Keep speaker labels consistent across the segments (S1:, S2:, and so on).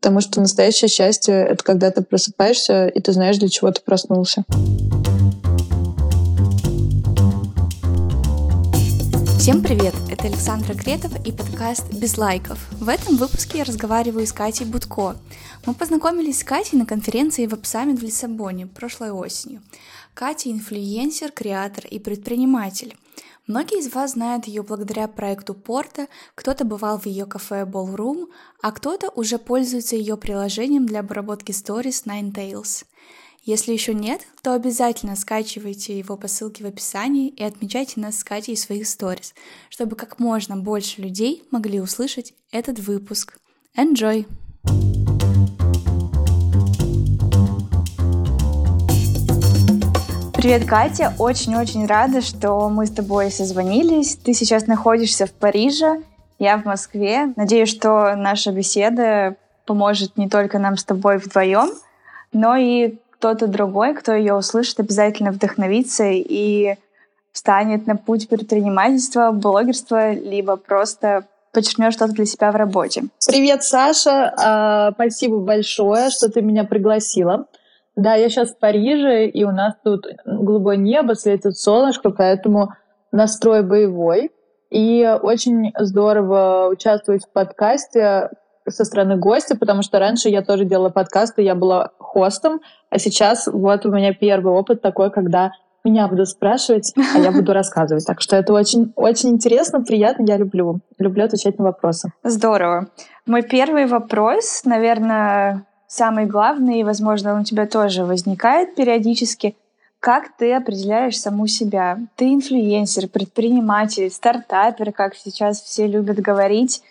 S1: Потому что настоящее счастье — это когда ты просыпаешься, и ты знаешь, для чего ты проснулся.
S2: Всем привет! Это Александра Кретов и подкаст «Без лайков». В этом выпуске я разговариваю с Катей Будко. Мы познакомились с Катей на конференции Web Summit в Лиссабоне прошлой осенью. Катя – инфлюенсер, креатор и предприниматель. Многие из вас знают ее благодаря проекту Порта, кто-то бывал в ее кафе Ballroom, а кто-то уже пользуется ее приложением для обработки stories Nine Tails. Если еще нет, то обязательно скачивайте его по ссылке в описании и отмечайте нас с Катей в своих сторис, чтобы как можно больше людей могли услышать этот выпуск. Enjoy! Привет, Катя. Очень-очень рада, что мы с тобой созвонились. Ты сейчас находишься в Париже, я в Москве. Надеюсь, что наша беседа поможет не только нам с тобой вдвоем, но и кто-то другой, кто ее услышит, обязательно вдохновится и встанет на путь предпринимательства, блогерства, либо просто подчеркнешь что-то для себя в работе.
S1: Привет, Саша. А, спасибо большое, что ты меня пригласила. Да, я сейчас в Париже, и у нас тут голубое небо, светит солнышко, поэтому настрой боевой. И очень здорово участвовать в подкасте со стороны гостя, потому что раньше я тоже делала подкасты, я была хостом, а сейчас вот у меня первый опыт такой, когда меня будут спрашивать, а я буду рассказывать. Так что это очень, очень интересно, приятно, я люблю. Люблю отвечать на вопросы.
S2: Здорово. Мой первый вопрос, наверное, самый главный, и, возможно, он у тебя тоже возникает периодически. Как ты определяешь саму себя? Ты инфлюенсер, предприниматель, стартапер, как сейчас все любят говорить.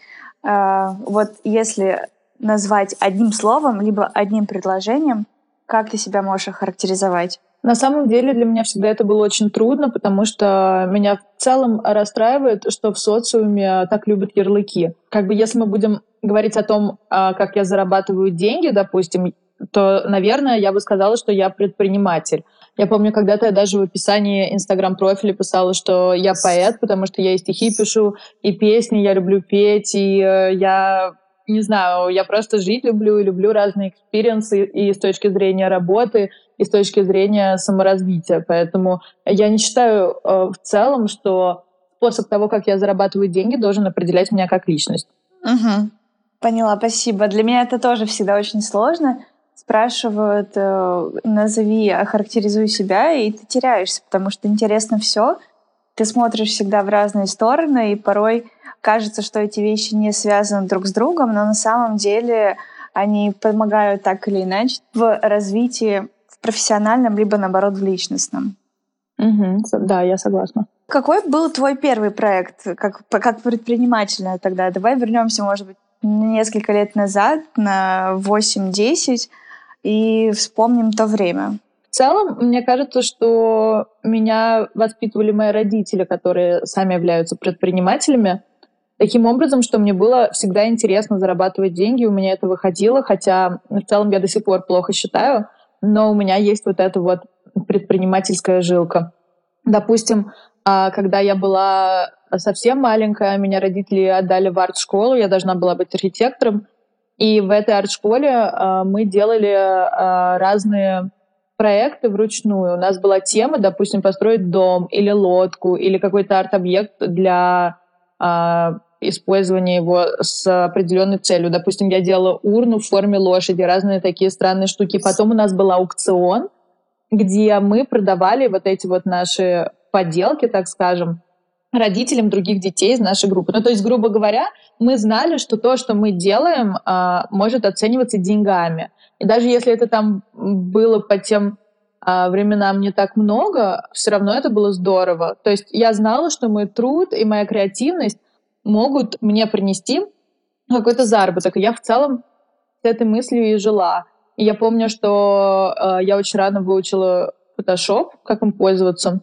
S2: А, вот если назвать одним словом, либо одним предложением, как ты себя можешь охарактеризовать?
S1: На самом деле для меня всегда это было очень трудно, потому что меня в целом расстраивает, что в социуме так любят ярлыки. Как бы если мы будем говорить о том, а, как я зарабатываю деньги, допустим, то, наверное, я бы сказала, что я предприниматель. Я помню, когда-то я даже в описании инстаграм-профиля писала, что я поэт, потому что я и стихи пишу, и песни, я люблю петь, и э, я не знаю, я просто жить люблю и люблю разные experience ы и с точки зрения работы, и с точки зрения саморазвития. Поэтому я не считаю э, в целом, что способ того, как я зарабатываю деньги, должен определять меня как личность.
S2: Угу. Поняла, спасибо. Для меня это тоже всегда очень сложно спрашивают, э, назови, охарактеризуй себя, и ты теряешься, потому что интересно все. Ты смотришь всегда в разные стороны, и порой кажется, что эти вещи не связаны друг с другом, но на самом деле они помогают так или иначе в развитии в профессиональном, либо наоборот в личностном.
S1: Угу, да, я согласна.
S2: Какой был твой первый проект как, как предпринимателя тогда? Давай вернемся, может быть, несколько лет назад, на 8-10 и вспомним то время.
S1: В целом, мне кажется, что меня воспитывали мои родители, которые сами являются предпринимателями. Таким образом, что мне было всегда интересно зарабатывать деньги, у меня это выходило, хотя в целом я до сих пор плохо считаю, но у меня есть вот эта вот предпринимательская жилка. Допустим, а, когда я была совсем маленькая, меня родители отдали в арт-школу, я должна была быть архитектором, и в этой арт-школе э, мы делали э, разные проекты вручную. У нас была тема, допустим, построить дом или лодку, или какой-то арт-объект для использования его с определенной целью. Допустим, я делала урну в форме лошади, разные такие странные штуки. Потом у нас был аукцион, где мы продавали вот эти вот наши поделки, так скажем, родителям других детей из нашей группы. Ну, то есть, грубо говоря, мы знали, что то, что мы делаем, а, может оцениваться деньгами. И даже если это там было по тем а, временам не так много, все равно это было здорово. То есть я знала, что мой труд и моя креативность могут мне принести какой-то заработок. И я в целом с этой мыслью и жила. И я помню, что э, я очень рано выучила Photoshop, как им пользоваться.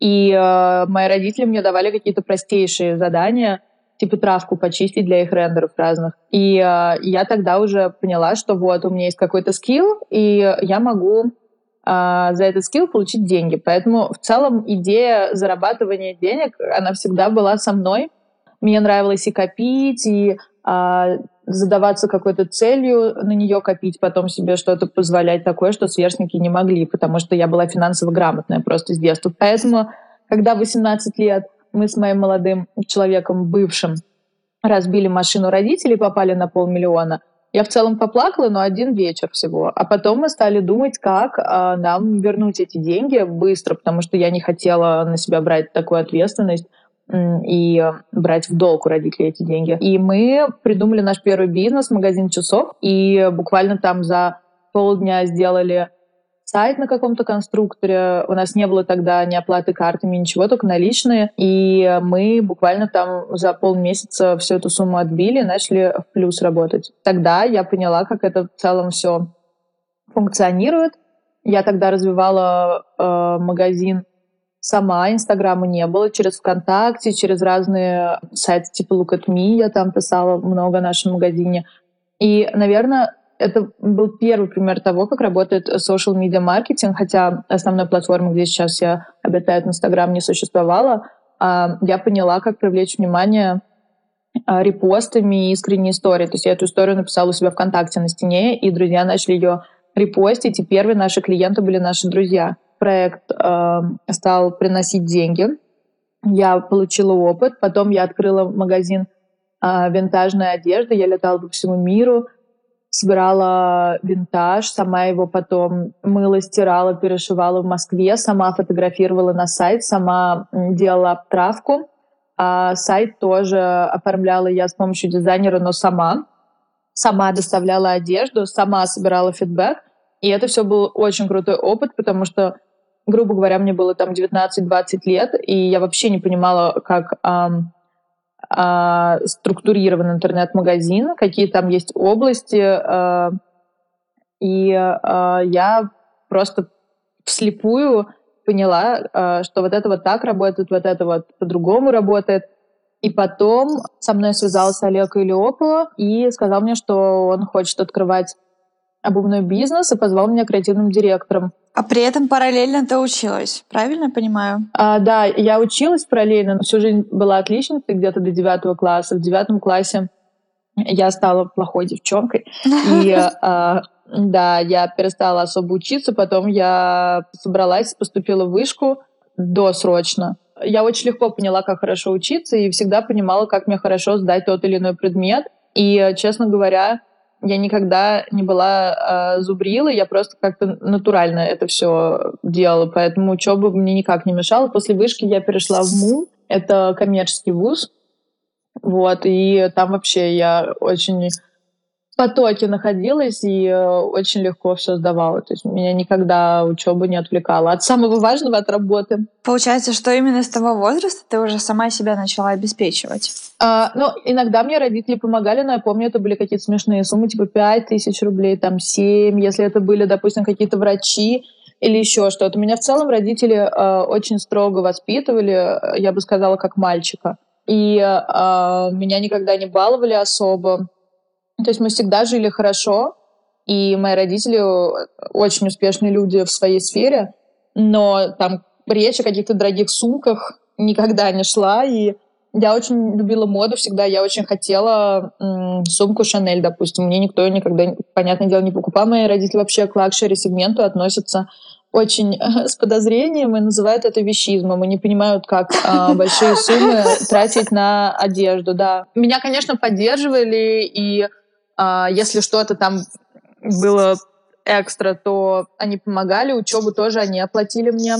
S1: И э, мои родители мне давали какие-то простейшие задания, типа травку почистить для их рендеров разных. И э, я тогда уже поняла, что вот у меня есть какой-то скилл, и я могу э, за этот скилл получить деньги. Поэтому в целом идея зарабатывания денег, она всегда была со мной. Мне нравилось и копить, и э, задаваться какой-то целью, на нее копить, потом себе что-то позволять такое, что сверстники не могли, потому что я была финансово грамотная просто с детства. Поэтому, когда 18 лет мы с моим молодым человеком, бывшим, разбили машину родителей, попали на полмиллиона, я в целом поплакала, но один вечер всего. А потом мы стали думать, как а, нам вернуть эти деньги быстро, потому что я не хотела на себя брать такую ответственность и брать в долг у родителей эти деньги. И мы придумали наш первый бизнес, магазин часов, и буквально там за полдня сделали сайт на каком-то конструкторе. У нас не было тогда ни оплаты картами, ничего, только наличные. И мы буквально там за полмесяца всю эту сумму отбили и начали в плюс работать. Тогда я поняла, как это в целом все функционирует. Я тогда развивала э, магазин Сама Инстаграма не было. Через ВКонтакте, через разные сайты типа Look at Me я там писала много о нашем магазине. И, наверное, это был первый пример того, как работает social media маркетинг, хотя основной платформы, где сейчас все обитают Инстаграм, не существовало. А я поняла, как привлечь внимание а, репостами и искренней истории. То есть я эту историю написала у себя ВКонтакте на стене, и друзья начали ее репостить, и первые наши клиенты были наши друзья проект э, стал приносить деньги. Я получила опыт. Потом я открыла магазин э, винтажной одежды. Я летала по всему миру, собирала винтаж, сама его потом мыла, стирала, перешивала в Москве, сама фотографировала на сайт, сама делала обтравку. А сайт тоже оформляла я с помощью дизайнера, но сама. Сама доставляла одежду, сама собирала фидбэк. И это все был очень крутой опыт, потому что грубо говоря, мне было там 19-20 лет, и я вообще не понимала, как а, а, структурирован интернет-магазин, какие там есть области, а, и а, я просто вслепую поняла, а, что вот это вот так работает, вот это вот по-другому работает. И потом со мной связался Олег Илиопова и сказал мне, что он хочет открывать обувной бизнес и позвал меня креативным директором.
S2: А при этом параллельно ты училась, правильно понимаю?
S1: А, да, я училась параллельно, всю жизнь была отличницей где-то до девятого класса. В девятом классе я стала плохой девчонкой. И а, да, я перестала особо учиться, потом я собралась, поступила в вышку досрочно. Я очень легко поняла, как хорошо учиться, и всегда понимала, как мне хорошо сдать тот или иной предмет. И, честно говоря, я никогда не была э, зубрилой, я просто как-то натурально это все делала, поэтому учеба мне никак не мешала. После вышки я перешла в МУ, это коммерческий вуз, вот, и там вообще я очень потоке находилась и э, очень легко все сдавала. То есть меня никогда учеба не отвлекала от самого важного, от работы.
S2: Получается, что именно с того возраста ты уже сама себя начала обеспечивать?
S1: А, ну, иногда мне родители помогали, но я помню, это были какие-то смешные суммы, типа 5 тысяч рублей, там 7, если это были, допустим, какие-то врачи или еще что-то. Меня в целом родители э, очень строго воспитывали, я бы сказала, как мальчика. И э, меня никогда не баловали особо то есть мы всегда жили хорошо, и мои родители очень успешные люди в своей сфере, но там речь о каких-то дорогих сумках никогда не шла, и я очень любила моду всегда, я очень хотела м, сумку Шанель, допустим. Мне никто никогда, понятное дело, не покупал. Мои родители вообще к лакшери-сегменту относятся очень с подозрением и называют это вещизмом и не понимают, как э, большие суммы тратить на одежду, да. Меня, конечно, поддерживали и а, если что-то там было экстра, то они помогали, учебу тоже они оплатили мне.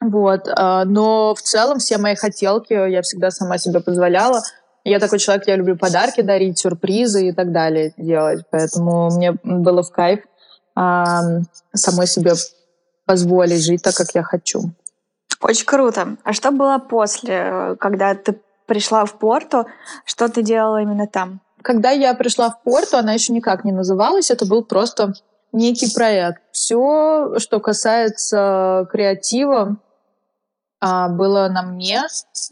S1: Вот. А, но в целом все мои хотелки я всегда сама себе позволяла. Я такой человек, я люблю подарки дарить, сюрпризы и так далее делать. Поэтому мне было в кайф а, самой себе позволить жить так, как я хочу.
S2: Очень круто. А что было после, когда ты пришла в Порту? Что ты делала именно там?
S1: Когда я пришла в Порту, она еще никак не называлась, это был просто некий проект. Все, что касается креатива, а, было на мне.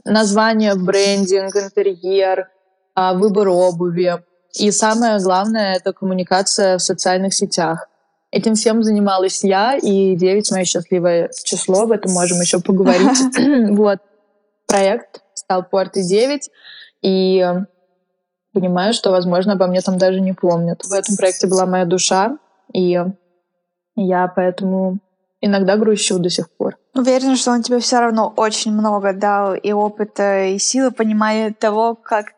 S1: Название, брендинг, интерьер, а, выбор обуви. И самое главное — это коммуникация в социальных сетях. Этим всем занималась я, и 9 — мое счастливое число, об этом можем еще поговорить. вот. Проект стал Порты 9, и понимаю, что, возможно, обо мне там даже не помнят. В этом проекте была моя душа, и я поэтому иногда грущу до сих пор.
S2: Уверена, что он тебе все равно очень много дал и опыта, и силы понимания того, как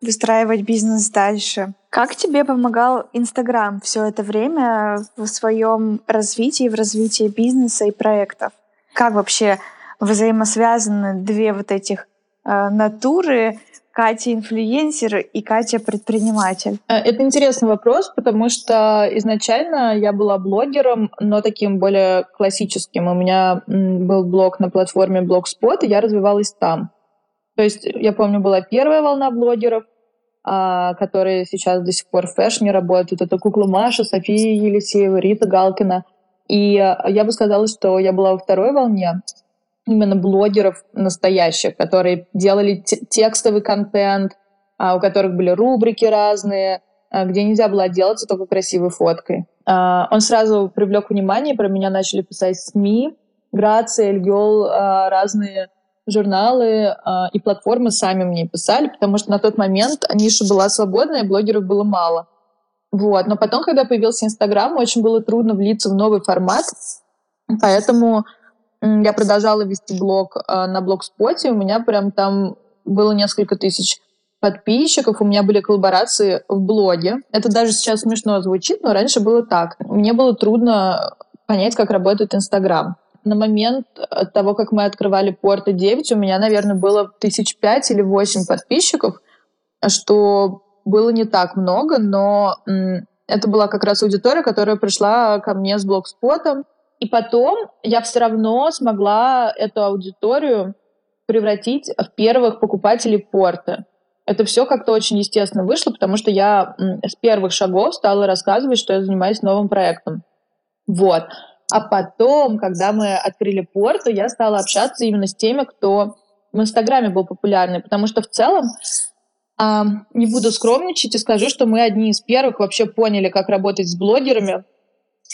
S2: выстраивать бизнес дальше. Как тебе помогал Инстаграм все это время в своем развитии, в развитии бизнеса и проектов? Как вообще взаимосвязаны две вот этих э, натуры, Катя инфлюенсер и Катя предприниматель?
S1: Э, это интересный вопрос, потому что изначально я была блогером, но таким более классическим. У меня был блог на платформе Blogspot, и я развивалась там. То есть, я помню, была первая волна блогеров, а, которые сейчас до сих пор в фэшне работают. Это Кукла Маша, София Елисеева, Рита Галкина. И э, я бы сказала, что я была во второй волне, именно блогеров настоящих, которые делали текстовый контент, а, у которых были рубрики разные, а, где нельзя было отделаться только красивой фоткой. А, он сразу привлек внимание, про меня начали писать СМИ, Грация, Эльгел, разные журналы и платформы сами мне писали, потому что на тот момент ниша была свободная, блогеров было мало. Вот. Но потом, когда появился Инстаграм, очень было трудно влиться в новый формат, поэтому я продолжала вести блог э, на блогспоте, у меня прям там было несколько тысяч подписчиков, у меня были коллаборации в блоге. Это даже сейчас смешно звучит, но раньше было так. Мне было трудно понять, как работает Инстаграм. На момент э, того, как мы открывали Порта 9, у меня, наверное, было тысяч пять или восемь подписчиков, что было не так много, но это была как раз аудитория, которая пришла ко мне с блогспотом, и потом я все равно смогла эту аудиторию превратить в первых покупателей порта. Это все как-то очень естественно вышло, потому что я с первых шагов стала рассказывать, что я занимаюсь новым проектом. Вот. А потом, когда мы открыли порту, я стала общаться именно с теми, кто в Инстаграме был популярный, потому что в целом а, не буду скромничать и скажу, что мы одни из первых вообще поняли, как работать с блогерами,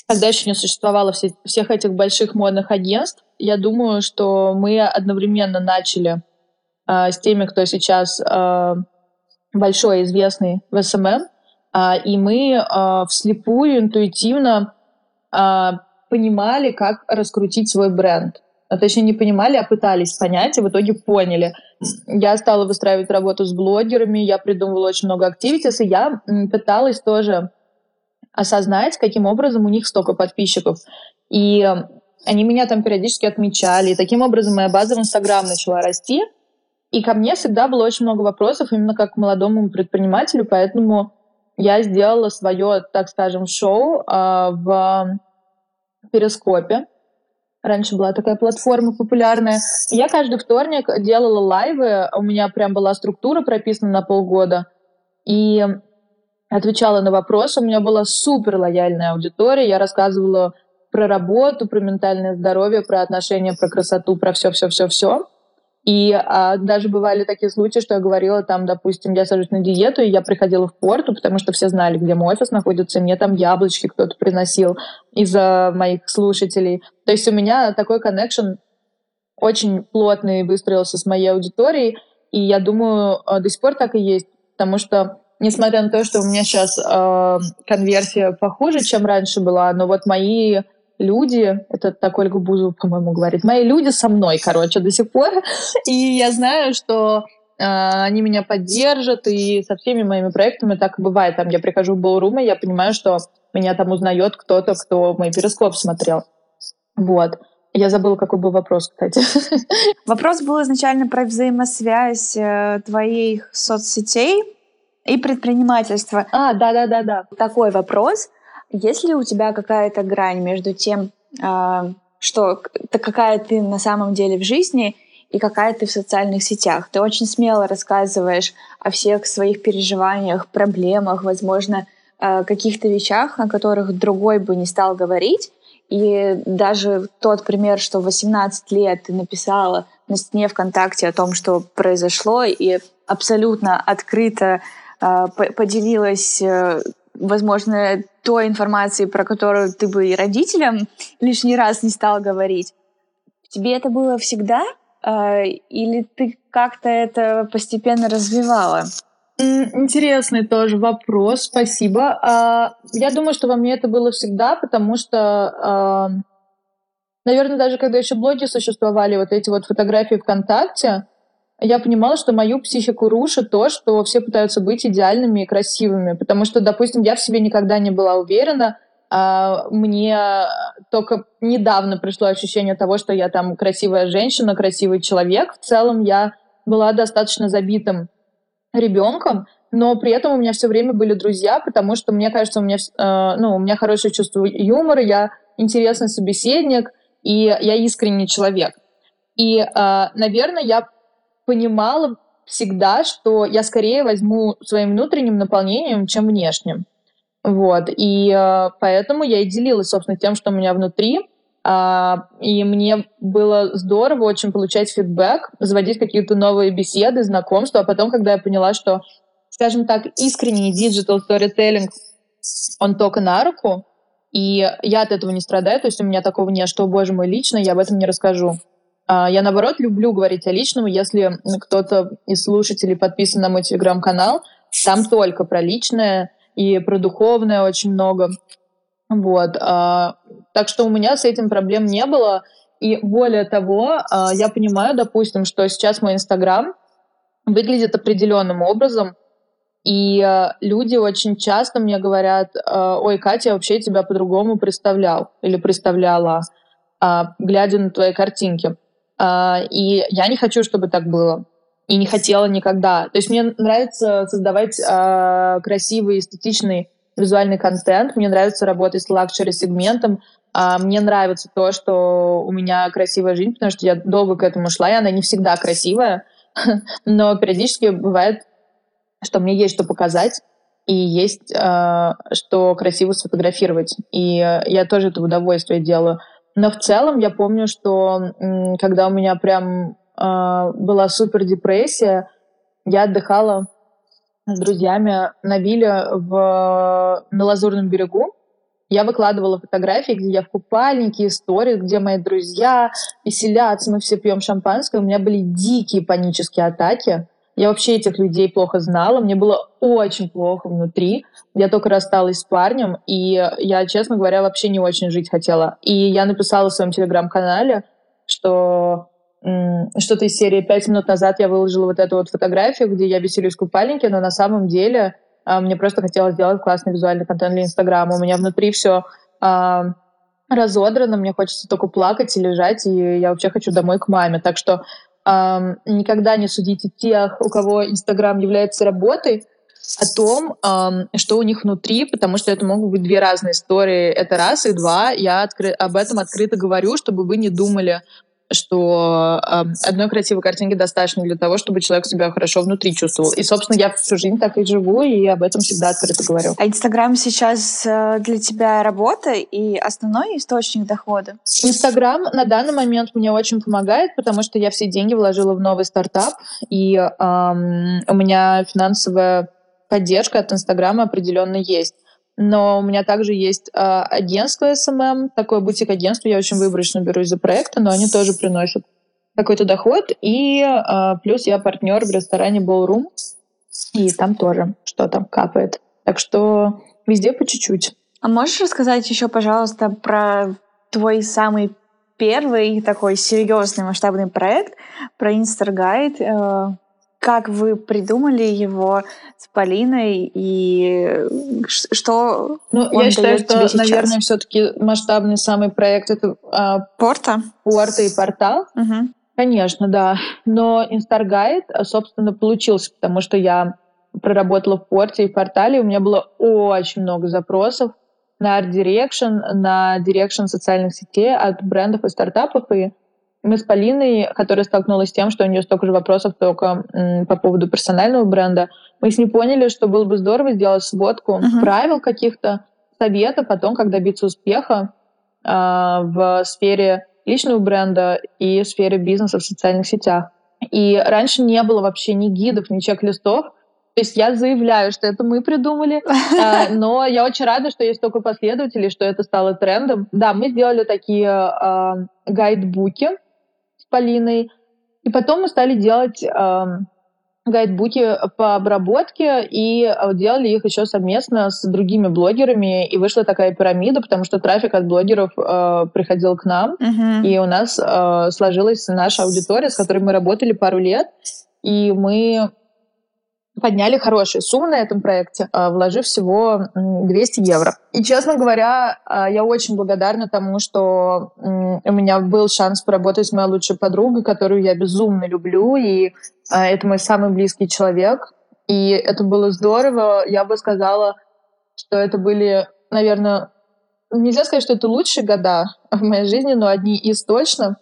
S1: когда еще не существовало все, всех этих больших модных агентств, я думаю, что мы одновременно начали э, с теми, кто сейчас э, большой, известный в SMM, э, и мы э, вслепую, интуитивно э, понимали, как раскрутить свой бренд. А точнее, не понимали, а пытались понять, и в итоге поняли. Я стала выстраивать работу с блогерами, я придумывала очень много активитис, и я пыталась тоже осознать, каким образом у них столько подписчиков. И они меня там периодически отмечали. И таким образом моя база в Инстаграм начала расти. И ко мне всегда было очень много вопросов, именно как к молодому предпринимателю, поэтому я сделала свое, так скажем, шоу э, в Перископе. Раньше была такая платформа популярная. Я каждый вторник делала лайвы. У меня прям была структура прописана на полгода. И отвечала на вопросы. У меня была супер лояльная аудитория. Я рассказывала про работу, про ментальное здоровье, про отношения, про красоту, про все-все-все-все. И а, даже бывали такие случаи, что я говорила там, допустим, я сажусь на диету, и я приходила в порту, потому что все знали, где мой офис находится, и мне там яблочки кто-то приносил из-за моих слушателей. То есть у меня такой коннекшн очень плотный выстроился с моей аудиторией, и я думаю, а, до сих пор так и есть, потому что несмотря на то, что у меня сейчас э, конверсия похуже, чем раньше была, но вот мои люди, это так Ольга Бузова, по-моему, говорит, мои люди со мной, короче, до сих пор, и я знаю, что э, они меня поддержат, и со всеми моими проектами так и бывает. Там я прихожу в Ballroom, и я понимаю, что меня там узнает кто-то, кто мой перископ смотрел. Вот. Я забыла, какой был вопрос, кстати.
S2: Вопрос был изначально про взаимосвязь э, твоих соцсетей и предпринимательство.
S1: А, да-да-да-да.
S2: Такой вопрос. Есть ли у тебя какая-то грань между тем, э, что какая ты на самом деле в жизни и какая ты в социальных сетях? Ты очень смело рассказываешь о всех своих переживаниях, проблемах, возможно, э, каких-то вещах, о которых другой бы не стал говорить. И даже тот пример, что в 18 лет ты написала на стене ВКонтакте о том, что произошло, и абсолютно открыто а, поделилась, э, возможно, той информацией, про которую ты бы и родителям лишний раз не стал говорить. Тебе это было всегда? А, или ты как-то это постепенно развивала?
S1: Интересный тоже вопрос, спасибо. А, я думаю, что во мне это было всегда, потому что, а, наверное, даже когда еще блоги существовали, вот эти вот фотографии ВКонтакте, я понимала, что мою психику рушит то, что все пытаются быть идеальными и красивыми. Потому что, допустим, я в себе никогда не была уверена, а мне только недавно пришло ощущение того, что я там красивая женщина, красивый человек. В целом я была достаточно забитым ребенком, но при этом у меня все время были друзья, потому что мне кажется, у меня, э, ну, у меня хорошее чувство юмора, я интересный собеседник, и я искренний человек. И, э, наверное, я понимала всегда, что я скорее возьму своим внутренним наполнением, чем внешним. Вот. И э, поэтому я и делилась, собственно, тем, что у меня внутри. А, и мне было здорово очень получать фидбэк, заводить какие-то новые беседы, знакомства. А потом, когда я поняла, что, скажем так, искренний digital storytelling, он только на руку, и я от этого не страдаю, то есть у меня такого нет, что, боже мой, лично, я об этом не расскажу. А, я, наоборот, люблю говорить о личном. Если кто-то из слушателей подписан на мой телеграм-канал, там только про личное и про духовное очень много. Вот. А, так что у меня с этим проблем не было. И более того, а, я понимаю, допустим, что сейчас мой Инстаграм выглядит определенным образом, и люди очень часто мне говорят, ой, Катя, я вообще тебя по-другому представлял или представляла, глядя на твои картинки. И я не хочу, чтобы так было. И не хотела никогда. То есть мне нравится создавать красивый, эстетичный визуальный контент, мне нравится работать с лакшери-сегментом, а мне нравится то, что у меня красивая жизнь, потому что я долго к этому шла, и она не всегда красивая, но периодически бывает, что мне есть что показать, и есть э, что красиво сфотографировать. И я тоже это удовольствие делаю. Но в целом я помню, что когда у меня прям э, была супер депрессия, я отдыхала с друзьями на вилле в, на Лазурном берегу. Я выкладывала фотографии, где я в купальнике, истории, где мои друзья веселятся, мы все пьем шампанское. У меня были дикие панические атаки. Я вообще этих людей плохо знала, мне было очень плохо внутри. Я только рассталась с парнем, и я, честно говоря, вообще не очень жить хотела. И я написала в своем телеграм-канале, что что-то из серии «Пять минут назад я выложила вот эту вот фотографию, где я веселюсь в купальнике, но на самом деле а, мне просто хотелось сделать классный визуальный контент для Инстаграма. У меня внутри все а, разодрано, мне хочется только плакать и лежать, и я вообще хочу домой к маме. Так что никогда не судите тех, у кого Инстаграм является работой, о том, что у них внутри, потому что это могут быть две разные истории. Это раз, и два, я откры- об этом открыто говорю, чтобы вы не думали, что э, одной красивой картинки достаточно для того, чтобы человек себя хорошо внутри чувствовал. И, собственно, я всю жизнь так и живу, и об этом всегда открыто говорю.
S2: А Инстаграм сейчас э, для тебя работа и основной источник дохода?
S1: Инстаграм на данный момент мне очень помогает, потому что я все деньги вложила в новый стартап, и эм, у меня финансовая поддержка от Инстаграма определенно есть но у меня также есть э, агентство SMM, такое бутик-агентство, я очень выборочно берусь за проекты, но они тоже приносят какой-то доход, и э, плюс я партнер в ресторане Ballroom, и там тоже что-то капает. Так что везде по чуть-чуть.
S2: А можешь рассказать еще, пожалуйста, про твой самый первый такой серьезный масштабный проект, про Инстагайд, э, как вы придумали его с Полиной и что
S1: ну, он я считаю, что, наверное, все-таки масштабный самый проект это а,
S2: Порта,
S1: Порта и портал.
S2: Угу.
S1: Конечно, да. Но Инстагайд, собственно, получился, потому что я проработала в порте и в портале, у меня было очень много запросов на Direction, на Direction социальных сетей от брендов и стартапов, и мы с Полиной, которая столкнулась с тем, что у нее столько же вопросов только по поводу персонального бренда, мы с ней поняли, что было бы здорово сделать сводку uh-huh. правил каких-то, советов о том, как добиться успеха э, в сфере личного бренда и в сфере бизнеса в социальных сетях. И раньше не было вообще ни гидов, ни чек-листов. То есть я заявляю, что это мы придумали, а, но я очень рада, что есть столько последователей, что это стало трендом. Да, мы сделали такие а, гайдбуки, Полиной. И потом мы стали делать э, гайдбуки по обработке и э, делали их еще совместно с другими блогерами. И вышла такая пирамида, потому что трафик от блогеров э, приходил к нам.
S2: Мгм.
S1: И у нас э, сложилась наша аудитория, с которой мы работали пару лет. И мы подняли хорошие суммы на этом проекте, э, вложив всего м, 200 евро. И, честно говоря, э, я очень благодарна тому, что у меня был шанс поработать с моей лучшей подругой, которую я безумно люблю, и э, это мой самый близкий человек. И это было здорово. Я бы сказала, что это были, наверное, нельзя сказать, что это лучшие года в моей жизни, но одни из точно.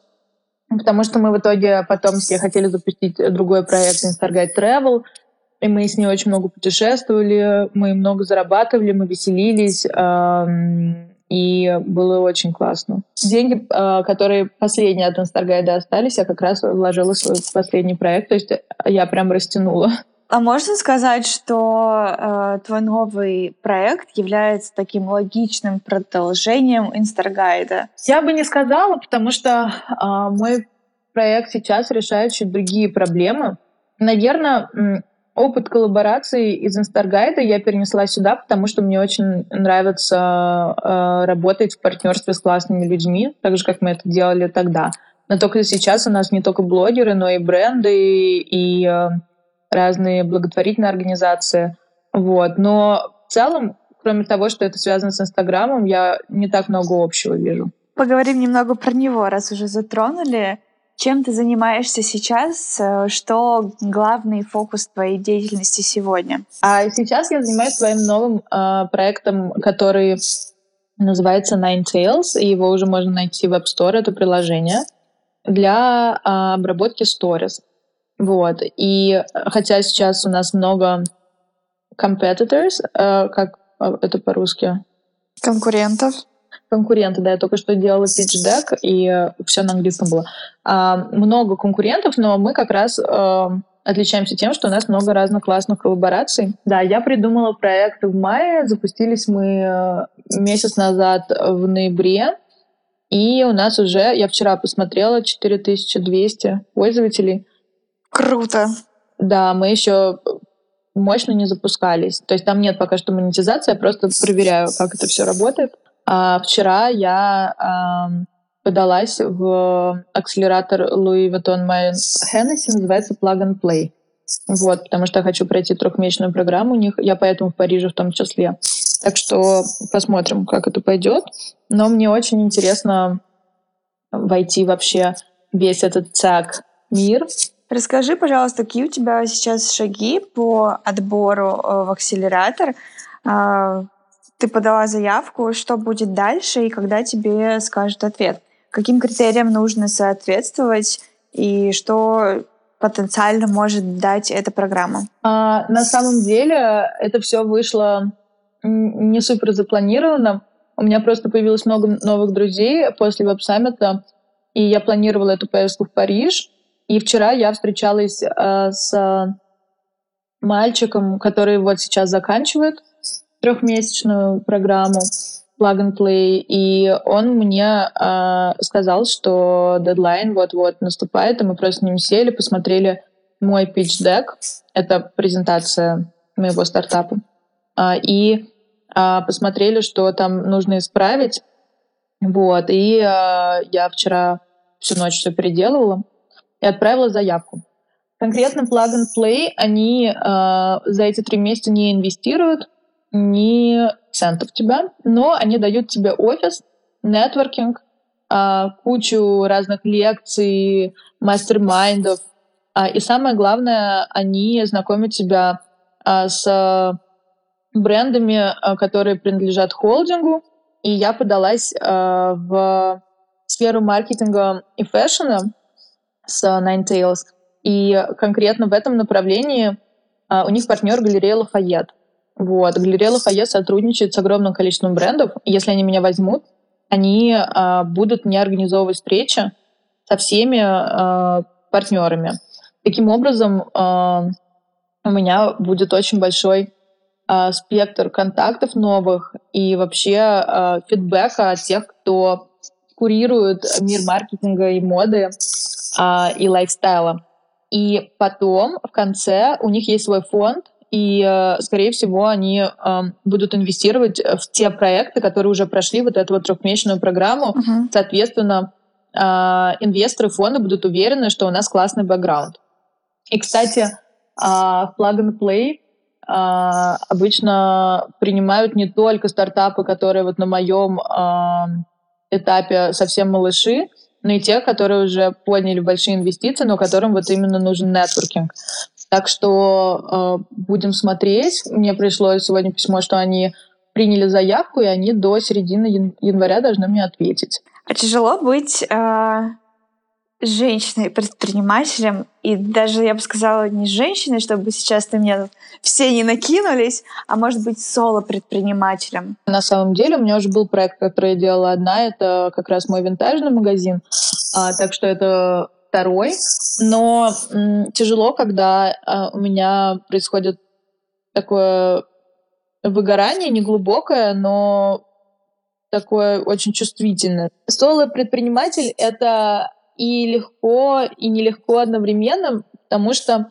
S1: Потому что мы в итоге потом все хотели запустить другой проект Instarguide Travel, и мы с ней очень много путешествовали, мы много зарабатывали, мы веселились, и было очень классно. Деньги, э, которые последние от Instarguide остались, я как раз вложила в свой последний проект, то есть я прям растянула.
S2: А можно сказать, что э, твой новый проект является таким логичным продолжением Инстаргайда?
S1: Я бы не сказала, потому что а, мой проект сейчас решает чуть другие проблемы. Наверное, опыт коллаборации из Инстаргайда я перенесла сюда, потому что мне очень нравится э, работать в партнерстве с классными людьми, так же, как мы это делали тогда. Но только сейчас у нас не только блогеры, но и бренды, и э, разные благотворительные организации. Вот. Но в целом, кроме того, что это связано с Инстаграмом, я не так много общего вижу.
S2: Поговорим немного про него, раз уже затронули. Чем ты занимаешься сейчас? Э, Что главный фокус твоей деятельности сегодня?
S1: А сейчас я занимаюсь своим новым э, проектом, который называется Nine Tails, и его уже можно найти в App Store, это приложение, для э, обработки stories. Вот. И э, хотя сейчас у нас много competitors, э, как э, это по-русски?
S2: Конкурентов?
S1: Конкуренты, да, я только что делала pitch deck, и все на английском было. А, много конкурентов, но мы как раз э, отличаемся тем, что у нас много разных классных коллабораций. Да, я придумала проект в мае, запустились мы э, месяц назад в ноябре, и у нас уже, я вчера посмотрела, 4200 пользователей.
S2: Круто.
S1: Да, мы еще мощно не запускались. То есть там нет пока что монетизации, я просто проверяю, как это все работает. А вчера я подалась в акселератор Louis Vuitton Mayen Hennessy, называется Plug and Play. Вот, потому что я хочу пройти трехмесячную программу у них. Я поэтому в Париже в том числе. Так что посмотрим, как это пойдет. Но мне очень интересно войти вообще весь этот цак мир.
S2: Расскажи, пожалуйста, какие у тебя сейчас шаги по отбору э, в акселератор? Ты подала заявку, что будет дальше и когда тебе скажут ответ? Каким критериям нужно соответствовать и что потенциально может дать эта программа?
S1: А, на самом деле это все вышло не супер запланировано. У меня просто появилось много новых друзей после веб-саммита, и я планировала эту поездку в Париж. И вчера я встречалась э, с мальчиком, который вот сейчас заканчивает трехмесячную программу Plug and Play, и он мне э, сказал, что дедлайн вот-вот наступает, и мы просто с ним сели, посмотрели мой pitch deck, это презентация моего стартапа, а, и а, посмотрели, что там нужно исправить, вот, и а, я вчера всю ночь все переделывала и отправила заявку. Конкретно Plug and Play, они а, за эти три месяца не инвестируют ни центов тебя, но они дают тебе офис, нетворкинг, а, кучу разных лекций, мастер-майндов, а, и самое главное, они знакомят тебя а, с брендами, которые принадлежат холдингу, и я подалась в сферу маркетинга и фэшена с Nine Tails, и конкретно в этом направлении у них партнер галерея Лафайет. Вот. Галерея Лафайет сотрудничает с огромным количеством брендов. Если они меня возьмут, они а, будут мне организовывать встречи со всеми а, партнерами. Таким образом, а, у меня будет очень большой а, спектр контактов новых и вообще а, фидбэка от тех, кто курирует мир маркетинга и моды а, и лайфстайла. И потом, в конце, у них есть свой фонд, и, э, скорее всего, они э, будут инвестировать в те проекты, которые уже прошли вот эту вот трехмесячную программу. Uh-huh. Соответственно, э, инвесторы фонда будут уверены, что у нас классный бэкграунд. И, кстати, э, в Plug and Play э, обычно принимают не только стартапы, которые вот на моем э, этапе совсем малыши, но и те, которые уже подняли большие инвестиции, но которым вот именно нужен нетворкинг. Так что э, будем смотреть. Мне пришло сегодня письмо, что они приняли заявку, и они до середины января должны мне ответить.
S2: А тяжело быть э, женщиной-предпринимателем, и даже, я бы сказала, не женщиной, чтобы сейчас ты мне все не накинулись, а может быть соло-предпринимателем.
S1: На самом деле у меня уже был проект, который я делала одна, это как раз мой винтажный магазин, а, так что это второй. Но тяжело, когда а, у меня происходит такое выгорание, неглубокое, но такое очень чувствительное. Соло-предприниматель — это и легко, и нелегко одновременно, потому что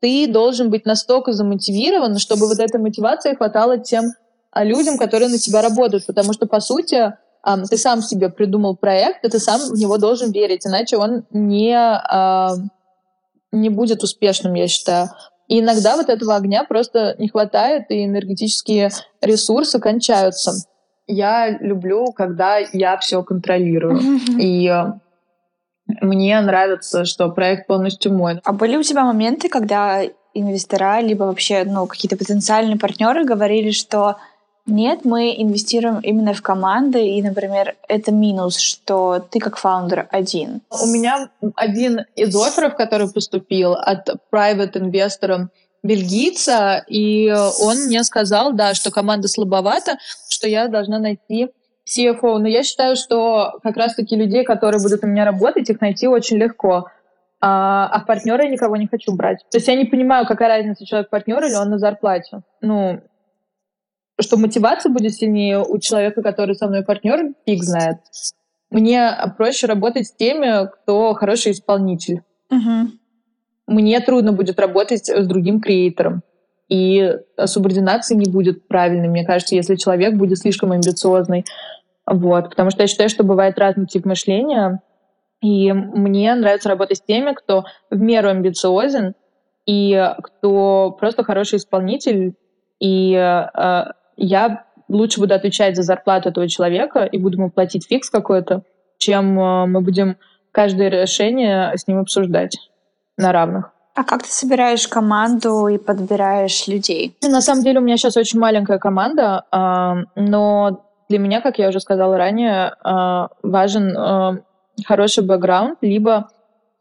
S1: ты должен быть настолько замотивирован, чтобы вот этой мотивации хватало тем а, людям, которые на тебя работают. Потому что, по сути, ты сам себе придумал проект, и ты сам в него должен верить, иначе он не, а, не будет успешным, я считаю. И иногда вот этого огня просто не хватает, и энергетические ресурсы кончаются. Я люблю, когда я все контролирую. И мне нравится, что проект полностью мой.
S2: А были у тебя моменты, когда инвестора, либо вообще ну, какие-то потенциальные партнеры говорили, что нет, мы инвестируем именно в команды, и, например, это минус, что ты как фаундер один.
S1: У меня один из офферов, который поступил от private инвестора бельгийца, и он мне сказал, да, что команда слабовата, что я должна найти CFO, но я считаю, что как раз-таки людей, которые будут у меня работать, их найти очень легко. А, а в партнера я никого не хочу брать. То есть я не понимаю, какая разница, человек партнер или он на зарплате. Ну, что мотивация будет сильнее у человека, который со мной партнер, фиг знает. Мне проще работать с теми, кто хороший исполнитель.
S2: Угу.
S1: Мне трудно будет работать с другим креатором. И субординации не будет правильной, мне кажется, если человек будет слишком амбициозный. Вот, потому что я считаю, что бывает разный тип мышления, и мне нравится работать с теми, кто в меру амбициозен, и кто просто хороший исполнитель, и э, я лучше буду отвечать за зарплату этого человека и буду ему платить фикс какой-то, чем э, мы будем каждое решение с ним обсуждать на равных.
S2: А как ты собираешь команду и подбираешь людей?
S1: На самом деле у меня сейчас очень маленькая команда, э, но для меня, как я уже сказала ранее, а, важен а, хороший бэкграунд, либо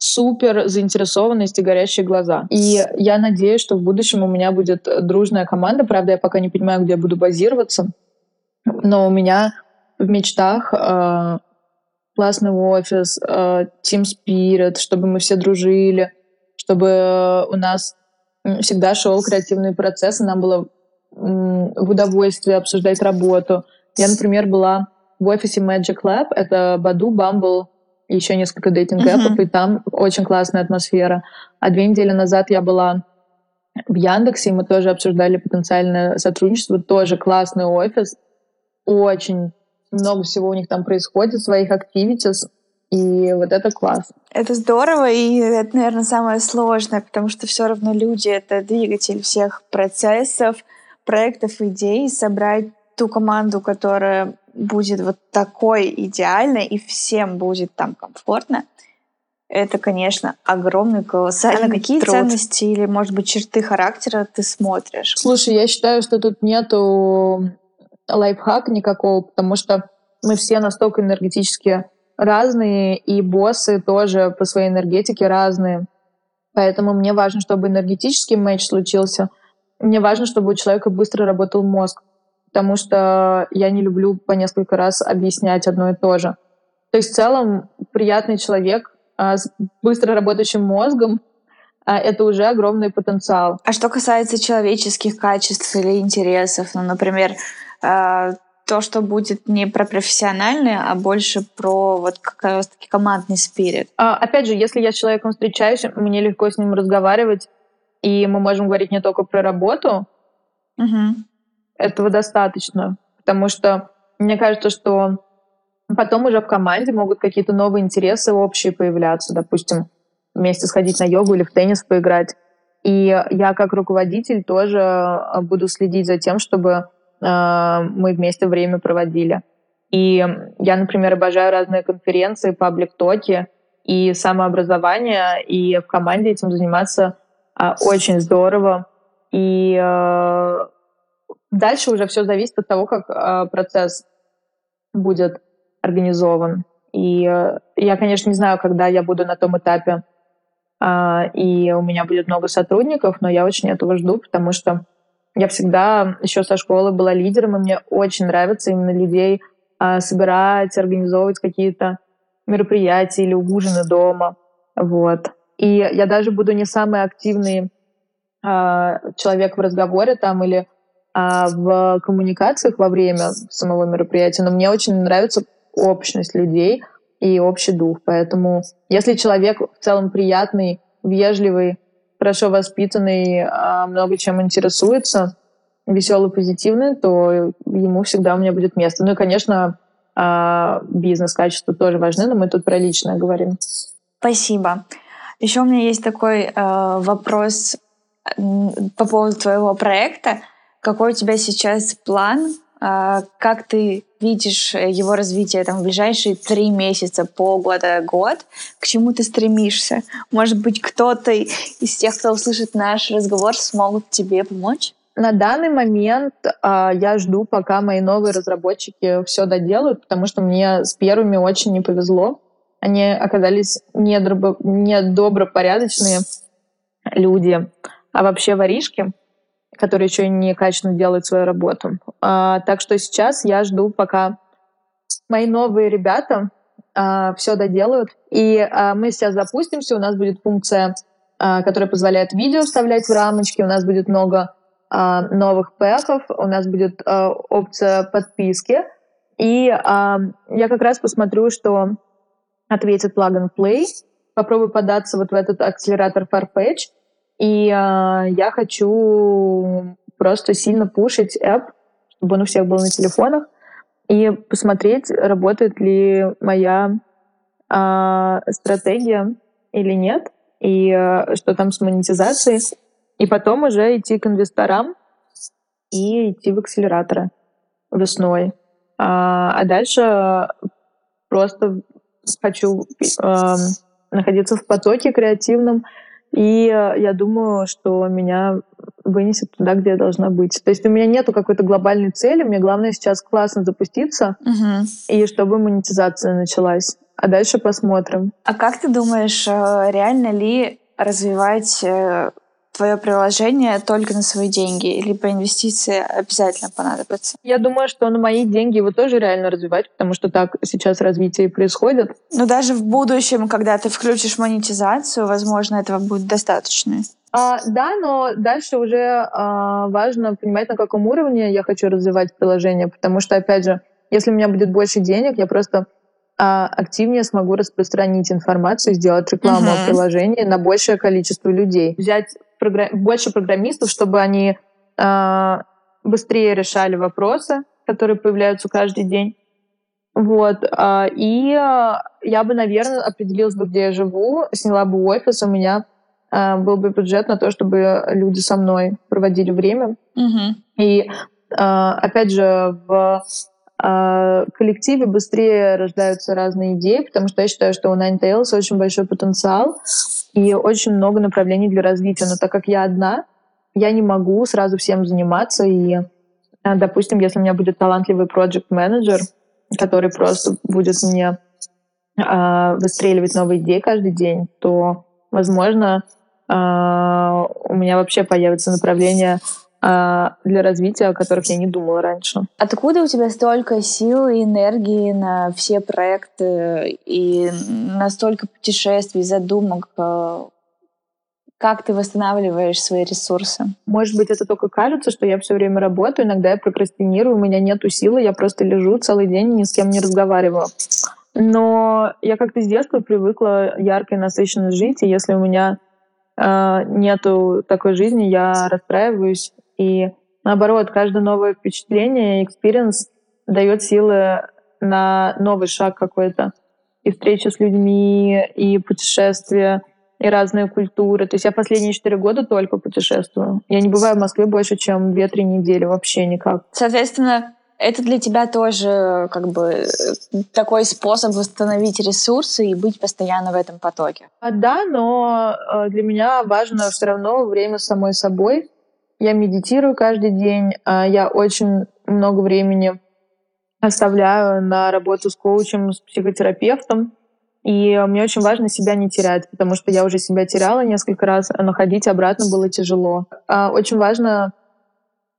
S1: супер заинтересованность и горящие глаза. И я надеюсь, что в будущем у меня будет дружная команда. Правда, я пока не понимаю, где я буду базироваться. Но у меня в мечтах э, классный офис, э, team spirit, чтобы мы все дружили, чтобы у нас всегда шел креативный процесс, и нам было в удовольствие обсуждать работу. Я, например, была в офисе Magic Lab, это Баду, Bumble и еще несколько дейтинг-эпов, uh-huh. и там очень классная атмосфера. А две недели назад я была в Яндексе, и мы тоже обсуждали потенциальное сотрудничество, тоже классный офис, очень много всего у них там происходит, своих активитис, и вот это класс.
S2: Это здорово, и это, наверное, самое сложное, потому что все равно люди — это двигатель всех процессов, проектов, идей, собрать ту команду, которая будет вот такой идеальной и всем будет там комфортно, это, конечно, огромный колоссальный. А на какие труд. ценности или, может быть, черты характера ты смотришь?
S1: Слушай, я считаю, что тут нету лайфхака никакого, потому что мы все настолько энергетически разные, и боссы тоже по своей энергетике разные. Поэтому мне важно, чтобы энергетический матч случился. Мне важно, чтобы у человека быстро работал мозг потому что я не люблю по несколько раз объяснять одно и то же. То есть в целом приятный человек а, с быстро работающим мозгом а, это уже огромный потенциал.
S2: А что касается человеческих качеств или интересов, ну, например, а, то, что будет не про профессиональное, а больше про вот как раз таки командный спирит.
S1: А, опять же, если я с человеком встречаюсь, мне легко с ним разговаривать, и мы можем говорить не только про работу, угу. Этого достаточно. Потому что мне кажется, что потом уже в команде могут какие-то новые интересы общие появляться. Допустим, вместе сходить на йогу или в теннис поиграть. И я как руководитель тоже э, буду следить за тем, чтобы э, мы вместе время проводили. И я, например, обожаю разные конференции, паблик-токи и самообразование, и в команде этим заниматься э, очень здорово. И э, дальше уже все зависит от того, как э, процесс будет организован. И э, я, конечно, не знаю, когда я буду на том этапе, а, и у меня будет много сотрудников, но я очень этого жду, потому что я всегда еще со школы была лидером, и мне очень нравится именно людей а, собирать, организовывать какие-то мероприятия или ужины дома. Вот. И я даже буду не самый активный а, человек в разговоре там или в коммуникациях во время самого мероприятия, но мне очень нравится общность людей, и общий дух. Поэтому если человек в целом приятный, вежливый, хорошо воспитанный, а, много чем интересуется, веселый, позитивный, то ему всегда у меня будет место. Ну и, конечно, а, бизнес-качества тоже важны, но мы тут про личное говорим.
S2: Спасибо. Еще у меня есть такой э, вопрос по поводу твоего проекта. Какой у тебя сейчас план а, как ты видишь э, его развитие там, в ближайшие три месяца, полгода, год? К чему ты стремишься? Может быть, кто-то из тех, кто услышит наш разговор, смогут тебе помочь?
S1: На данный момент а, я жду, пока мои новые разработчики все доделают, потому что мне с первыми очень не повезло. Они оказались недобро, недобропорядочные люди, а вообще воришки которые еще не качественно делают свою работу. А, так что сейчас я жду, пока мои новые ребята а, все доделают. И а, мы сейчас запустимся, у нас будет функция, а, которая позволяет видео вставлять в рамочки, у нас будет много а, новых пэков, у нас будет а, опция подписки. И а, я как раз посмотрю, что ответит Plug and Play, попробую податься вот в этот акселератор Farfetch, и э, я хочу просто сильно пушить app, чтобы он у всех был на телефонах, и посмотреть, работает ли моя э, стратегия или нет, и э, что там с монетизацией. И потом уже идти к инвесторам и идти в акселераторы весной. А, а дальше просто хочу э, находиться в потоке креативном, и э, я думаю, что меня вынесет туда, где я должна быть. То есть у меня нету какой-то глобальной цели, мне главное сейчас классно запуститься, угу. и чтобы монетизация началась. А дальше посмотрим.
S2: А как ты думаешь, э, реально ли развивать твое приложение только на свои деньги, либо инвестиции обязательно понадобятся?
S1: Я думаю, что на мои деньги его тоже реально развивать, потому что так сейчас развитие и происходит.
S2: Но даже в будущем, когда ты включишь монетизацию, возможно, этого будет достаточно.
S1: А, да, но дальше уже а, важно понимать, на каком уровне я хочу развивать приложение, потому что, опять же, если у меня будет больше денег, я просто а, активнее смогу распространить информацию, сделать рекламу uh-huh. о приложении на большее количество людей. Взять програ... больше программистов, чтобы они э, быстрее решали вопросы, которые появляются каждый день. Вот. Э, и я бы, наверное, определилась бы, где я живу, сняла бы офис, у меня э, был бы бюджет на то, чтобы люди со мной проводили время. Mm-hmm. И, э, опять же, в коллективе быстрее рождаются разные идеи, потому что я считаю, что у Nine Tails очень большой потенциал, и очень много направлений для развития. Но так как я одна, я не могу сразу всем заниматься. И, э, допустим, если у меня будет талантливый проект менеджер который просто будет мне э, выстреливать новые идеи каждый день, то, возможно, э, у меня вообще появится направление а, для развития, о которых я не думала раньше.
S2: Откуда у тебя столько сил и энергии на все проекты и на столько путешествий, задумок? Как ты восстанавливаешь свои ресурсы?
S1: Может быть, это только кажется, что я все время работаю, иногда я прокрастинирую, у меня нету силы, я просто лежу целый день и ни с кем не разговариваю. Но я как-то с детства привыкла ярко и насыщенно жить, и если у меня э, нету такой жизни, я расстраиваюсь. И наоборот, каждое новое впечатление, experience дает силы на новый шаг какой-то. И встречи с людьми, и путешествия, и разные культуры. То есть я последние четыре года только путешествую. Я не бываю в Москве больше, чем две-три недели, вообще никак.
S2: Соответственно, это для тебя тоже как бы такой способ восстановить ресурсы и быть постоянно в этом потоке.
S1: А, да, но э, для меня важно все равно время с самой собой. Я медитирую каждый день, а я очень много времени оставляю на работу с коучем, с психотерапевтом. И мне очень важно себя не терять, потому что я уже себя теряла несколько раз, а находить обратно было тяжело. А очень важно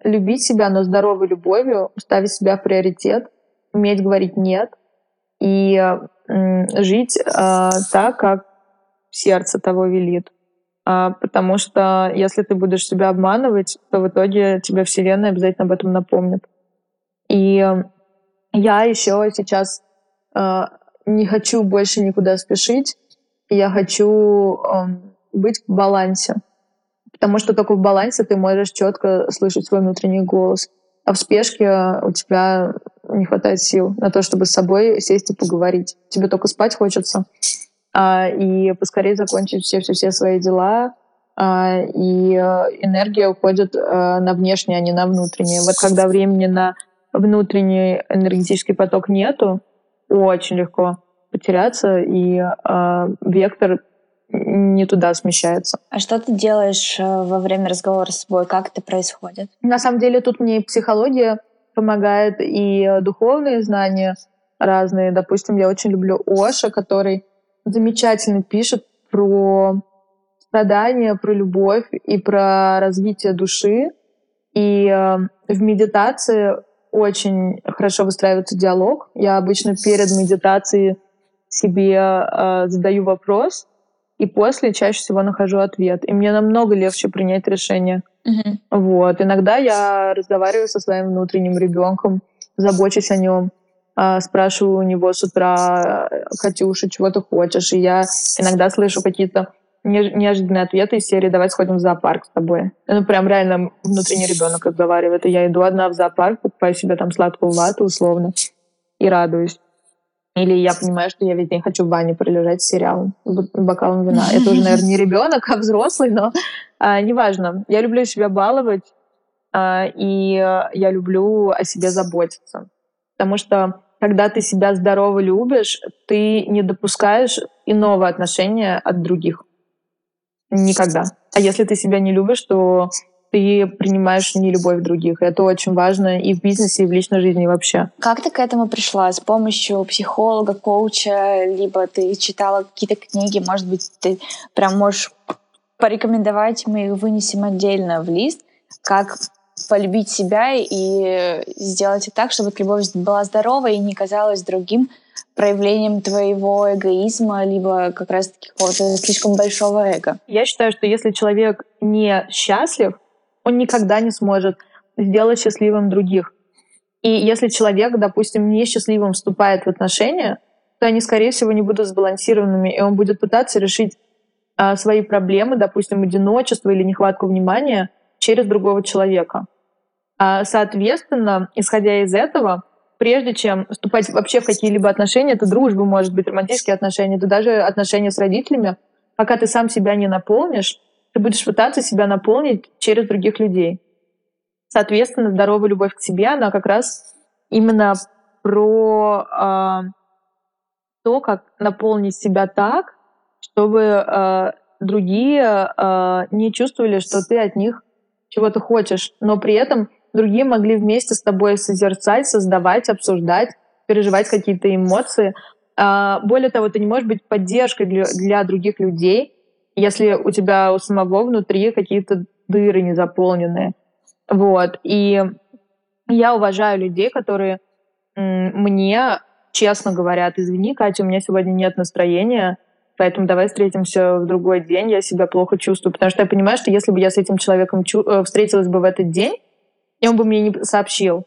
S1: любить себя, но здоровой любовью, ставить себя в приоритет, уметь говорить «нет» и жить э, так, как сердце того велит. А, потому что если ты будешь себя обманывать, то в итоге тебе Вселенная обязательно об этом напомнит. И я еще сейчас э, не хочу больше никуда спешить. Я хочу э, быть в балансе. Потому что только в балансе ты можешь четко слышать свой внутренний голос. А в спешке у тебя не хватает сил на то, чтобы с собой сесть и поговорить. Тебе только спать хочется. А, и поскорее закончить все-все-все свои дела. А, и э, энергия уходит а, на внешнее, а не на внутреннее. Вот когда времени на внутренний энергетический поток нету, очень легко потеряться, и вектор не туда смещается.
S2: А что ты делаешь во время разговора с собой? Как это происходит?
S1: На самом деле тут мне и психология помогает, и духовные знания разные. Допустим, я очень люблю Оша, который замечательно пишет про страдания, про любовь и про развитие души. И э, в медитации очень хорошо выстраивается диалог. Я обычно перед медитацией себе э, задаю вопрос, и после чаще всего нахожу ответ. И мне намного легче принять решение. Mm-hmm. Вот. Иногда я разговариваю со своим внутренним ребенком, забочусь о нем, спрашиваю у него с утра, Катюша, чего ты хочешь? И я иногда слышу какие-то неожиданные ответы из серии «Давай сходим в зоопарк с тобой». Ну, прям реально внутренний ребенок разговаривает. И я иду одна в зоопарк, покупаю себе там сладкую вату условно и радуюсь. Или я понимаю, что я весь день хочу в бане пролежать с сериалом, бокалом вина. Это уже, наверное, не ребенок, а взрослый, но а, неважно. Я люблю себя баловать, а, и я люблю о себе заботиться. Потому что когда ты себя здорово любишь, ты не допускаешь иного отношения от других. Никогда. А если ты себя не любишь, то ты принимаешь не любовь других. Это очень важно и в бизнесе, и в личной жизни вообще.
S2: Как ты к этому пришла? С помощью психолога, коуча, либо ты читала какие-то книги, может быть, ты прям можешь порекомендовать, мы их вынесем отдельно в лист, как полюбить себя и сделать так, чтобы любовь была здоровой и не казалась другим проявлением твоего эгоизма, либо как раз-таки какого-то слишком большого эго.
S1: Я считаю, что если человек не счастлив, он никогда не сможет сделать счастливым других. И если человек, допустим, несчастливым вступает в отношения, то они, скорее всего, не будут сбалансированными, и он будет пытаться решить а, свои проблемы, допустим, одиночество или нехватку внимания через другого человека. А, соответственно, исходя из этого, прежде чем вступать вообще в какие-либо отношения, это дружба, может быть, романтические отношения, это даже отношения с родителями, пока ты сам себя не наполнишь, ты будешь пытаться себя наполнить через других людей. Соответственно, здоровая любовь к себе, она как раз именно про э, то, как наполнить себя так, чтобы э, другие э, не чувствовали, что ты от них чего-то хочешь, но при этом другие могли вместе с тобой созерцать, создавать, обсуждать, переживать какие-то эмоции. Э, более того, ты не можешь быть поддержкой для, для других людей, если у тебя у самого внутри какие-то дыры незаполненные. Вот. И я уважаю людей, которые мне честно говорят, извини, Катя, у меня сегодня нет настроения, поэтому давай встретимся в другой день, я себя плохо чувствую. Потому что я понимаю, что если бы я с этим человеком э, встретилась бы в этот день, и он бы мне не сообщил,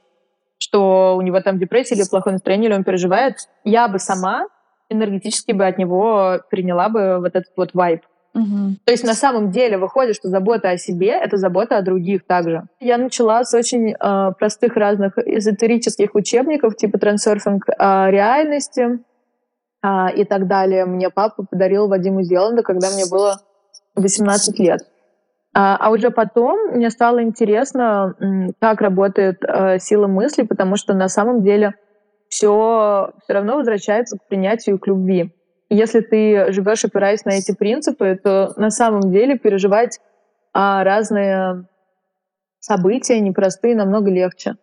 S1: что у него там депрессия или плохое настроение, или он переживает, я бы сама энергетически бы от него приняла бы вот этот вот вайб. Угу. То есть на самом деле выходит, что забота о себе — это забота о других также. Я начала с очень э, простых разных эзотерических учебников, типа трансерфинг э, реальности э, и так далее. Мне папа подарил Вадиму Зеланда, когда мне было 18 лет. А, а уже потом мне стало интересно, как работает э, сила мысли, потому что на самом деле все все равно возвращается к принятию к любви. Если ты живешь опираясь на эти принципы, то на самом деле переживать а, разные события непростые намного легче.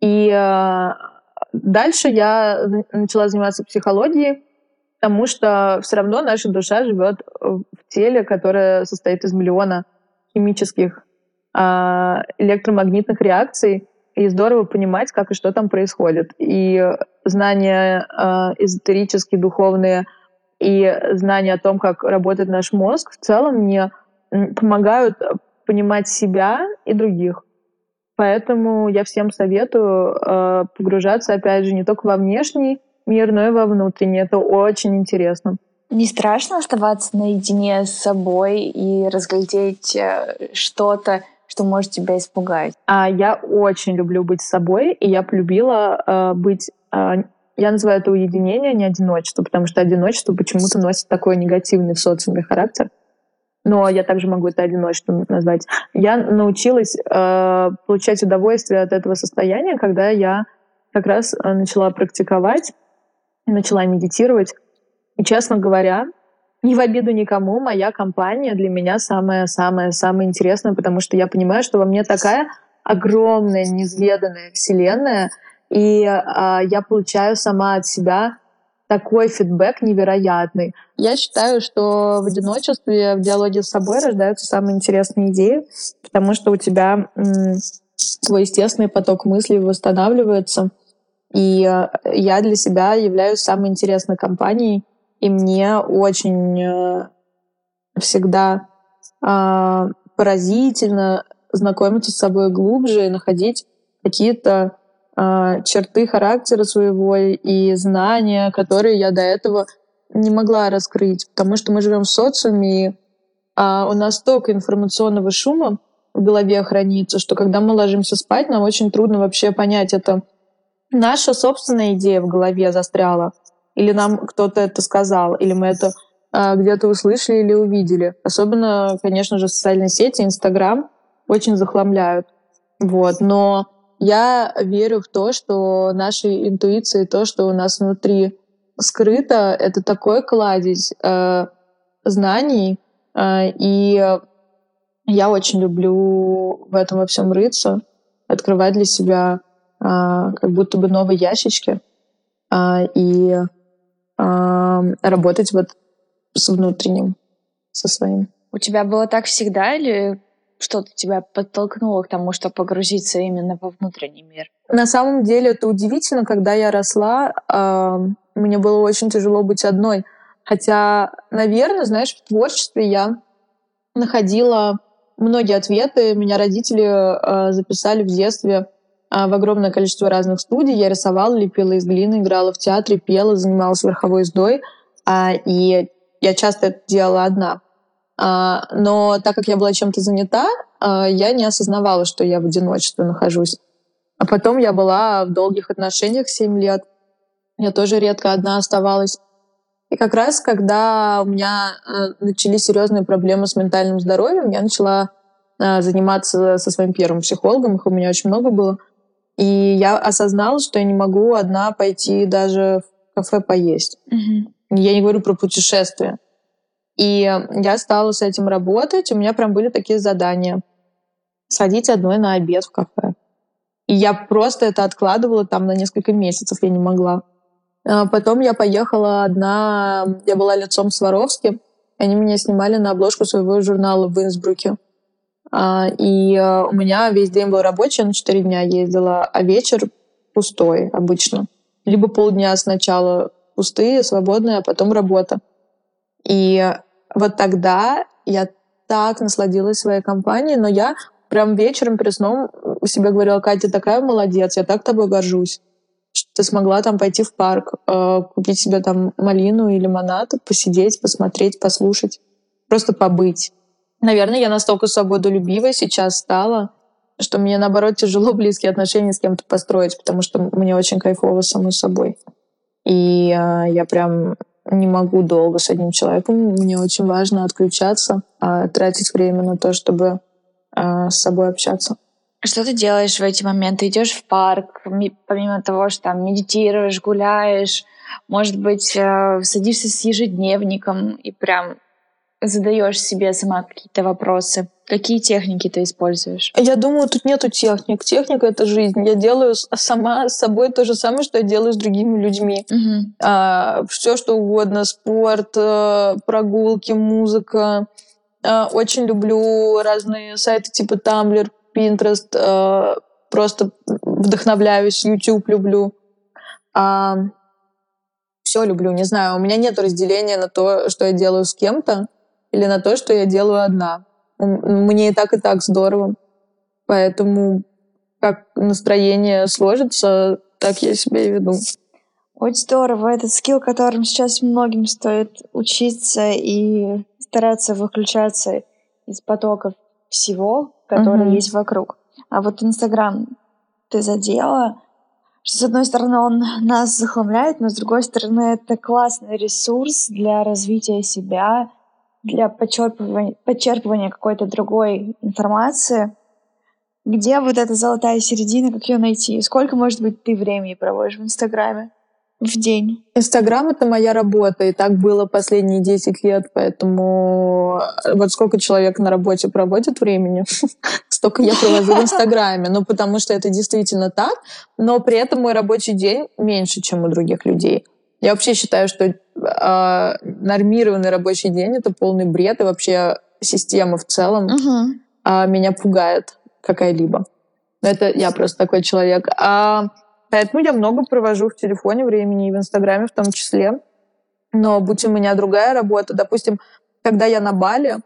S1: И а, дальше я начала заниматься психологией, потому что все равно наша душа живет в теле, которое состоит из миллиона химических, а, электромагнитных реакций, и здорово понимать, как и что там происходит. И знания а, эзотерические, духовные, и знания о том, как работает наш мозг, в целом мне помогают понимать себя и других. Поэтому я всем советую э, погружаться, опять же, не только во внешний мир, но и во внутренний. Это очень интересно.
S2: Не страшно оставаться наедине с собой и разглядеть э, что-то, что может тебя испугать?
S1: А я очень люблю быть собой, и я полюбила э, быть... Э, я называю это уединение, а не одиночество, потому что одиночество почему-то носит такой негативный в социуме характер. Но я также могу это одиночеством назвать. Я научилась э, получать удовольствие от этого состояния, когда я как раз э, начала практиковать, начала медитировать. И, честно говоря, не в обиду никому, моя компания для меня самая-самая-самая интересная, потому что я понимаю, что во мне такая огромная, неизведанная вселенная, и а, я получаю сама от себя такой фидбэк невероятный. Я считаю, что в одиночестве, в диалоге с собой рождаются самые интересные идеи, потому что у тебя твой естественный поток мыслей восстанавливается. И э, я для себя являюсь самой интересной компанией, и мне очень э, всегда э, поразительно знакомиться с собой глубже и находить какие-то э, черты характера своего и знания, которые я до этого не могла раскрыть, потому что мы живем в социуме, и а, у нас столько информационного шума в голове хранится, что когда мы ложимся спать, нам очень трудно вообще понять, это наша собственная идея в голове застряла, или нам кто-то это сказал, или мы это а, где-то услышали или увидели. Особенно, конечно же, социальные сети, Инстаграм очень захламляют. Вот. Но я верю в то, что нашей интуиции, то, что у нас внутри скрыто, это такой кладезь э, знаний, э, и я очень люблю в этом во всем рыться, открывать для себя э, как будто бы новые ящички э, и работать вот с внутренним, со своим.
S2: У тебя было так всегда или что-то тебя подтолкнуло к тому, чтобы погрузиться именно во внутренний мир?
S1: На самом деле это удивительно, когда я росла, э, мне было очень тяжело быть одной. Хотя, наверное, знаешь, в творчестве я находила многие ответы. Меня родители э, записали в детстве в огромное количество разных студий. Я рисовала, лепила из глины, играла в театре, пела, занималась верховой ездой. А, и я часто это делала одна. А, но так как я была чем-то занята, я не осознавала, что я в одиночестве нахожусь. А потом я была в долгих отношениях 7 лет. Я тоже редко одна оставалась. И как раз, когда у меня э, начались серьезные проблемы с ментальным здоровьем, я начала э, заниматься со своим первым психологом, их у меня очень много было. И я осознала, что я не могу одна пойти даже в кафе поесть. Mm-hmm. Я не говорю про путешествия. И я стала с этим работать. У меня прям были такие задания. Сходить одной на обед в кафе. И я просто это откладывала там на несколько месяцев, я не могла. А потом я поехала одна, я была лицом Сваровски, они меня снимали на обложку своего журнала в Инсбруке. А, и э, у меня весь день был рабочий, я на 4 дня ездила, а вечер пустой обычно. Либо полдня сначала пустые, свободные, а потом работа. И вот тогда я так насладилась своей компанией, но я прям вечером перед сном себе говорила, Катя, такая молодец, я так тобой горжусь, что ты смогла там пойти в парк, э, купить себе там малину и лимонад, посидеть, посмотреть, послушать, просто побыть. Наверное, я настолько свободолюбивая сейчас стала, что мне, наоборот, тяжело близкие отношения с кем-то построить, потому что мне очень кайфово самой собой. И э, я прям не могу долго с одним человеком. Мне очень важно отключаться, э, тратить время на то, чтобы э, с собой общаться.
S2: Что ты делаешь в эти моменты? Идешь в парк, помимо того, что там медитируешь, гуляешь, может быть, э, садишься с ежедневником и прям задаешь себе сама какие-то вопросы. Какие техники ты используешь?
S1: Я думаю, тут нету техник. Техника — это жизнь. Я делаю сама с собой то же самое, что я делаю с другими людьми.
S2: Угу.
S1: А, все, что угодно. Спорт, э, прогулки, музыка. А, очень люблю разные сайты типа Tumblr, Pinterest. А, просто вдохновляюсь. YouTube люблю. А, все люблю, не знаю. У меня нет разделения на то, что я делаю с кем-то или на то, что я делаю одна. Мне и так, и так здорово. Поэтому как настроение сложится, так я себя и веду.
S2: Очень здорово. Этот скилл, которым сейчас многим стоит учиться и стараться выключаться из потоков всего, который uh-huh. есть вокруг. А вот Инстаграм ты задела, что, с одной стороны, он нас захламляет, но с другой стороны, это классный ресурс для развития себя, для почерпывания, почерпывания какой-то другой информации. Где вот эта золотая середина, как ее найти? Сколько, может быть, ты времени проводишь в Инстаграме в день?
S1: Инстаграм — это моя работа, и так было последние 10 лет, поэтому вот сколько человек на работе проводит времени, столько я провожу в Инстаграме. Ну, потому что это действительно так, но при этом мой рабочий день меньше, чем у других людей. Я вообще считаю, что э, нормированный рабочий день это полный бред, и вообще система в целом
S2: uh-huh.
S1: э, меня пугает какая-либо. Но это я просто такой человек. А, поэтому я много провожу в телефоне времени и в Инстаграме в том числе. Но будь у меня другая работа, допустим, когда я на Бали,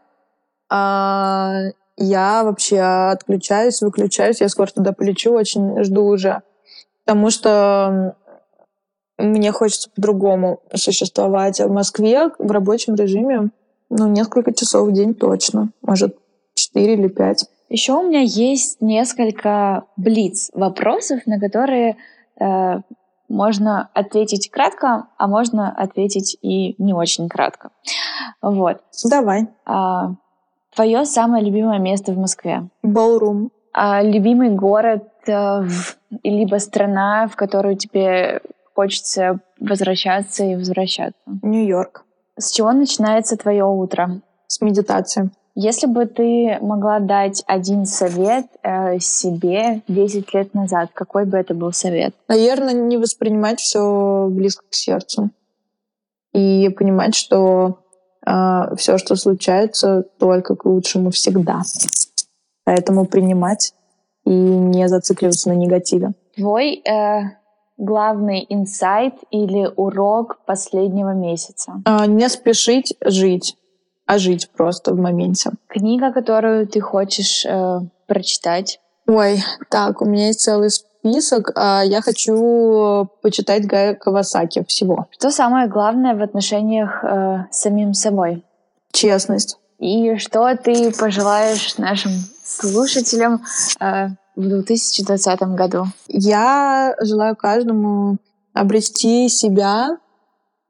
S1: э, я вообще отключаюсь, выключаюсь, я скоро туда полечу, очень жду уже. Потому что мне хочется по-другому существовать. А в Москве в рабочем режиме ну, несколько часов в день точно. Может, четыре или пять.
S2: Еще у меня есть несколько блиц вопросов, на которые э, можно ответить кратко, а можно ответить и не очень кратко. Вот.
S1: Давай.
S2: А, твое самое любимое место в Москве?
S1: Ballroom.
S2: А, любимый город э, либо страна, в которую тебе хочется возвращаться и возвращаться.
S1: Нью-Йорк.
S2: С чего начинается твое утро?
S1: С медитации.
S2: Если бы ты могла дать один совет э, себе 10 лет назад, какой бы это был совет?
S1: Наверное, не воспринимать все близко к сердцу. И понимать, что э, все, что случается, только к лучшему всегда. Поэтому принимать и не зацикливаться на негативе.
S2: Твой э, главный инсайт или урок последнего месяца?
S1: А, не спешить жить, а жить просто в моменте.
S2: Книга, которую ты хочешь э, прочитать?
S1: Ой, так, у меня есть целый список. А я хочу почитать Гая Кавасаки всего.
S2: Что самое главное в отношениях э, с самим собой?
S1: Честность.
S2: И что ты пожелаешь нашим слушателям э, в 2020 году?
S1: Я желаю каждому обрести себя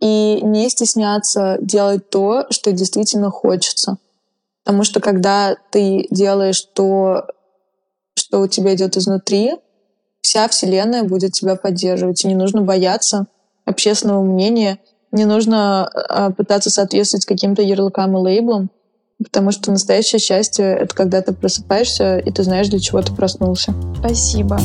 S1: и не стесняться делать то, что действительно хочется. Потому что когда ты делаешь то, что у тебя идет изнутри, вся Вселенная будет тебя поддерживать. И не нужно бояться общественного мнения, не нужно а, пытаться соответствовать каким-то ярлыкам и лейблам, Потому что настоящее счастье — это когда ты просыпаешься, и ты знаешь, для чего ты проснулся.
S2: Спасибо.